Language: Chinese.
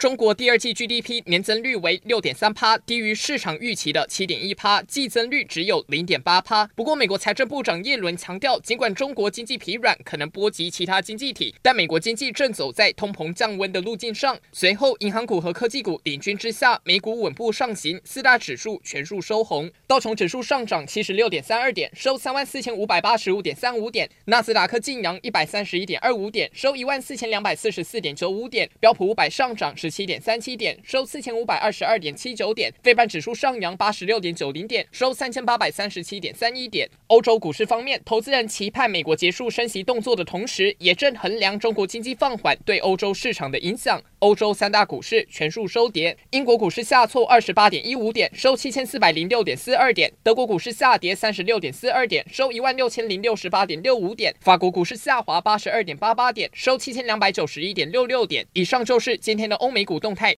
中国第二季 GDP 年增率为六点三趴，低于市场预期的七点一趴，季增率只有零点八趴。不过，美国财政部长耶伦强调，尽管中国经济疲软可能波及其他经济体，但美国经济正走在通膨降温的路径上。随后，银行股和科技股领军之下，美股稳步上行，四大指数全数收红。道琼指数上涨七十六点三二点，收三万四千五百八十五点三五点；纳斯达克晋阳一百三十一点二五点，收一万四千两百四十四点九五点；标普五百上涨十七点三七点，收四千五百二十二点七九点，非半指数上扬八十六点九零点，收三千八百三十七点三一点。欧洲股市方面，投资人期盼美国结束升息动作的同时，也正衡量中国经济放缓对欧洲市场的影响。欧洲三大股市全数收跌，英国股市下挫二十八点一五点，收七千四百零六点四二点；德国股市下跌三十六点四二点，收一万六千零六十八点六五点；法国股市下滑八十二点八八点，收七千两百九十一点六六点。以上就是今天的欧美股动态。